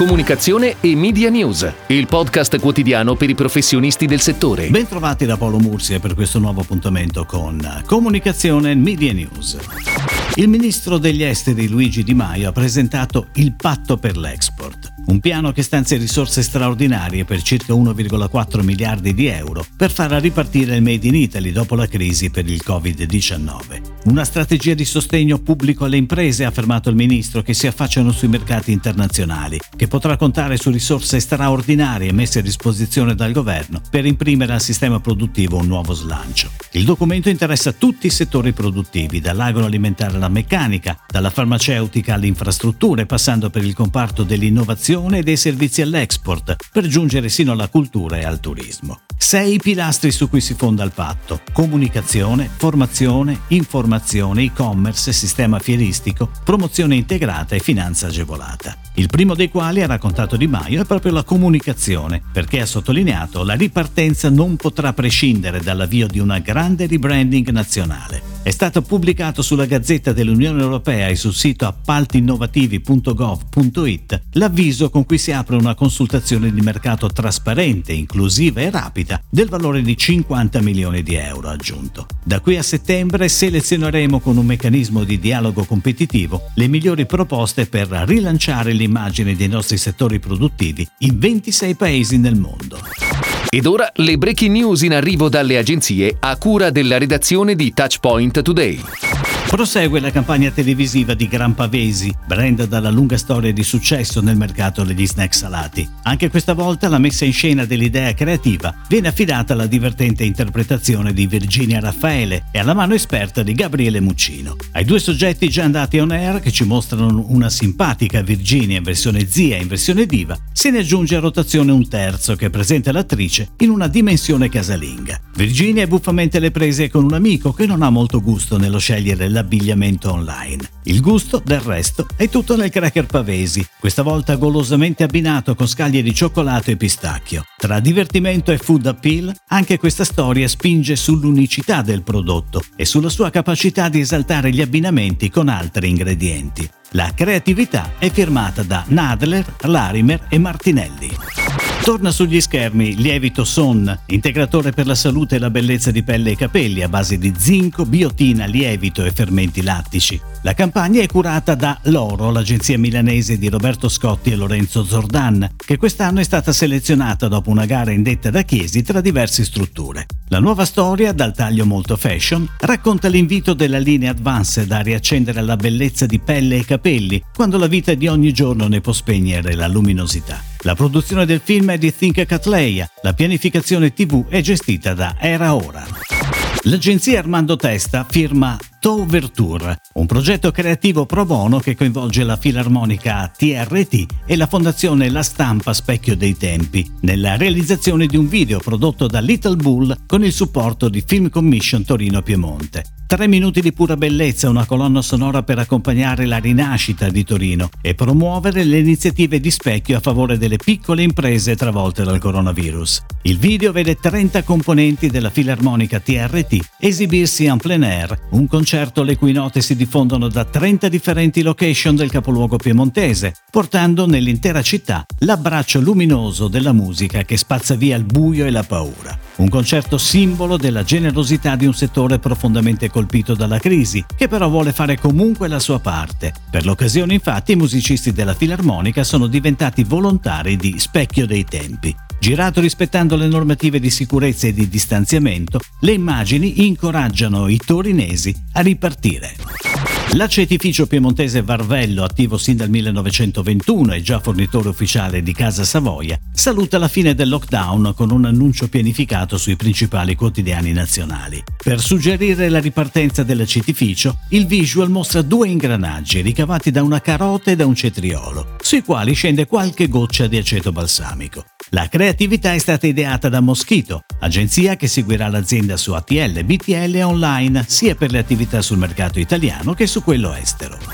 comunicazione e media news, il podcast quotidiano per i professionisti del settore. Bentrovati da Paolo Mursia per questo nuovo appuntamento con Comunicazione e Media News. Il ministro degli esteri Luigi Di Maio ha presentato il patto per l'export, un piano che stanzia risorse straordinarie per circa 1,4 miliardi di euro per far ripartire il Made in Italy dopo la crisi per il Covid-19. Una strategia di sostegno pubblico alle imprese, ha affermato il ministro, che si affacciano sui mercati internazionali, che potrà contare su risorse straordinarie messe a disposizione dal governo per imprimere al sistema produttivo un nuovo slancio. Il documento interessa tutti i settori produttivi, dall'agroalimentare alla meccanica, dalla farmaceutica alle infrastrutture, passando per il comparto dell'innovazione e dei servizi all'export, per giungere sino alla cultura e al turismo. Sei pilastri su cui si fonda il patto. Comunicazione, formazione, informazione, e-commerce, sistema fieristico, promozione integrata e finanza agevolata. Il primo dei quali, ha raccontato Di Maio, è proprio la comunicazione, perché ha sottolineato la ripartenza non potrà prescindere dall'avvio di una grande rebranding nazionale. È stato pubblicato sulla Gazzetta dell'Unione Europea e sul sito appaltinnovativi.gov.it l'avviso con cui si apre una consultazione di mercato trasparente, inclusiva e rapida del valore di 50 milioni di euro aggiunto. Da qui a settembre selezioneremo con un meccanismo di dialogo competitivo le migliori proposte per rilanciare l'immagine dei nostri settori produttivi in 26 paesi nel mondo. Ed ora le breaking news in arrivo dalle agenzie a cura della redazione di Touchpoint Today. Prosegue la campagna televisiva di Gran Pavesi, brand dalla lunga storia di successo nel mercato degli snack salati. Anche questa volta la messa in scena dell'idea creativa viene affidata alla divertente interpretazione di Virginia Raffaele e alla mano esperta di Gabriele Muccino. Ai due soggetti già andati on air, che ci mostrano una simpatica Virginia in versione zia e in versione diva, se ne aggiunge a rotazione un terzo che presenta l'attrice in una dimensione casalinga. Virginia è buffamente le prese con un amico che non ha molto gusto nello scegliere la l'abbigliamento online. Il gusto, del resto, è tutto nel cracker pavesi, questa volta golosamente abbinato con scaglie di cioccolato e pistacchio. Tra divertimento e food appeal, anche questa storia spinge sull'unicità del prodotto e sulla sua capacità di esaltare gli abbinamenti con altri ingredienti. La creatività è firmata da Nadler, Larimer e Martinelli. Torna sugli schermi Lievito Son, integratore per la salute e la bellezza di pelle e capelli a base di zinco, biotina, lievito e fermenti lattici. La campagna è curata da Loro, l'agenzia milanese di Roberto Scotti e Lorenzo Zordan, che quest'anno è stata selezionata dopo una gara indetta da Chiesi tra diverse strutture. La nuova storia, dal taglio molto fashion, racconta l'invito della linea Advanced a riaccendere la bellezza di pelle e capelli quando la vita di ogni giorno ne può spegnere la luminosità. La produzione del film è di Think Catleya, la pianificazione TV è gestita da Era Ora. L'agenzia Armando Testa firma Tovertour, un progetto creativo pro bono che coinvolge la Filarmonica TRT e la Fondazione La Stampa Specchio dei Tempi, nella realizzazione di un video prodotto da Little Bull con il supporto di Film Commission Torino Piemonte. Tre minuti di pura bellezza, una colonna sonora per accompagnare la rinascita di Torino e promuovere le iniziative di specchio a favore delle piccole imprese travolte dal coronavirus. Il video vede 30 componenti della Filarmonica TRT esibirsi en plein air, un concerto le cui note si diffondono da 30 differenti location del capoluogo piemontese, portando nell'intera città l'abbraccio luminoso della musica che spazza via il buio e la paura. Un concerto simbolo della generosità di un settore profondamente colpito dalla crisi, che però vuole fare comunque la sua parte. Per l'occasione infatti i musicisti della Filarmonica sono diventati volontari di Specchio dei Tempi. Girato rispettando le normative di sicurezza e di distanziamento, le immagini incoraggiano i torinesi a ripartire. L'acetificio piemontese Varvello, attivo sin dal 1921 e già fornitore ufficiale di Casa Savoia, saluta la fine del lockdown con un annuncio pianificato sui principali quotidiani nazionali. Per suggerire la ripartenza dell'acetificio, il visual mostra due ingranaggi ricavati da una carota e da un cetriolo, sui quali scende qualche goccia di aceto balsamico. La creatività è stata ideata da Moschito, agenzia che seguirà l'azienda su ATL, BTL e online sia per le attività sul mercato italiano che su quello estero.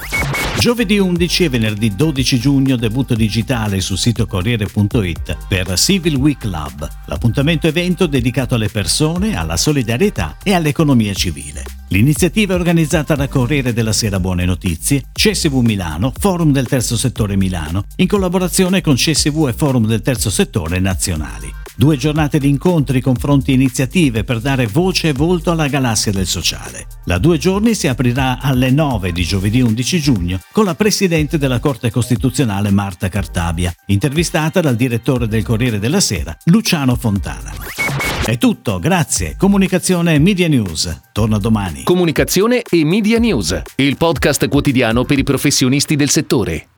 Giovedì 11 e venerdì 12 giugno debutto digitale sul sito Corriere.it per Civil Week Lab, l'appuntamento evento dedicato alle persone, alla solidarietà e all'economia civile. L'iniziativa è organizzata da Corriere della Sera Buone Notizie, CSV Milano, Forum del Terzo Settore Milano, in collaborazione con CSV e Forum del Terzo Settore nazionali. Due giornate di incontri, confronti e iniziative per dare voce e volto alla galassia del sociale. La due giorni si aprirà alle 9 di giovedì 11 giugno con la Presidente della Corte Costituzionale Marta Cartabia, intervistata dal direttore del Corriere della Sera Luciano Fontana. È tutto, grazie. Comunicazione e Media News. Torna domani. Comunicazione e Media News, il podcast quotidiano per i professionisti del settore.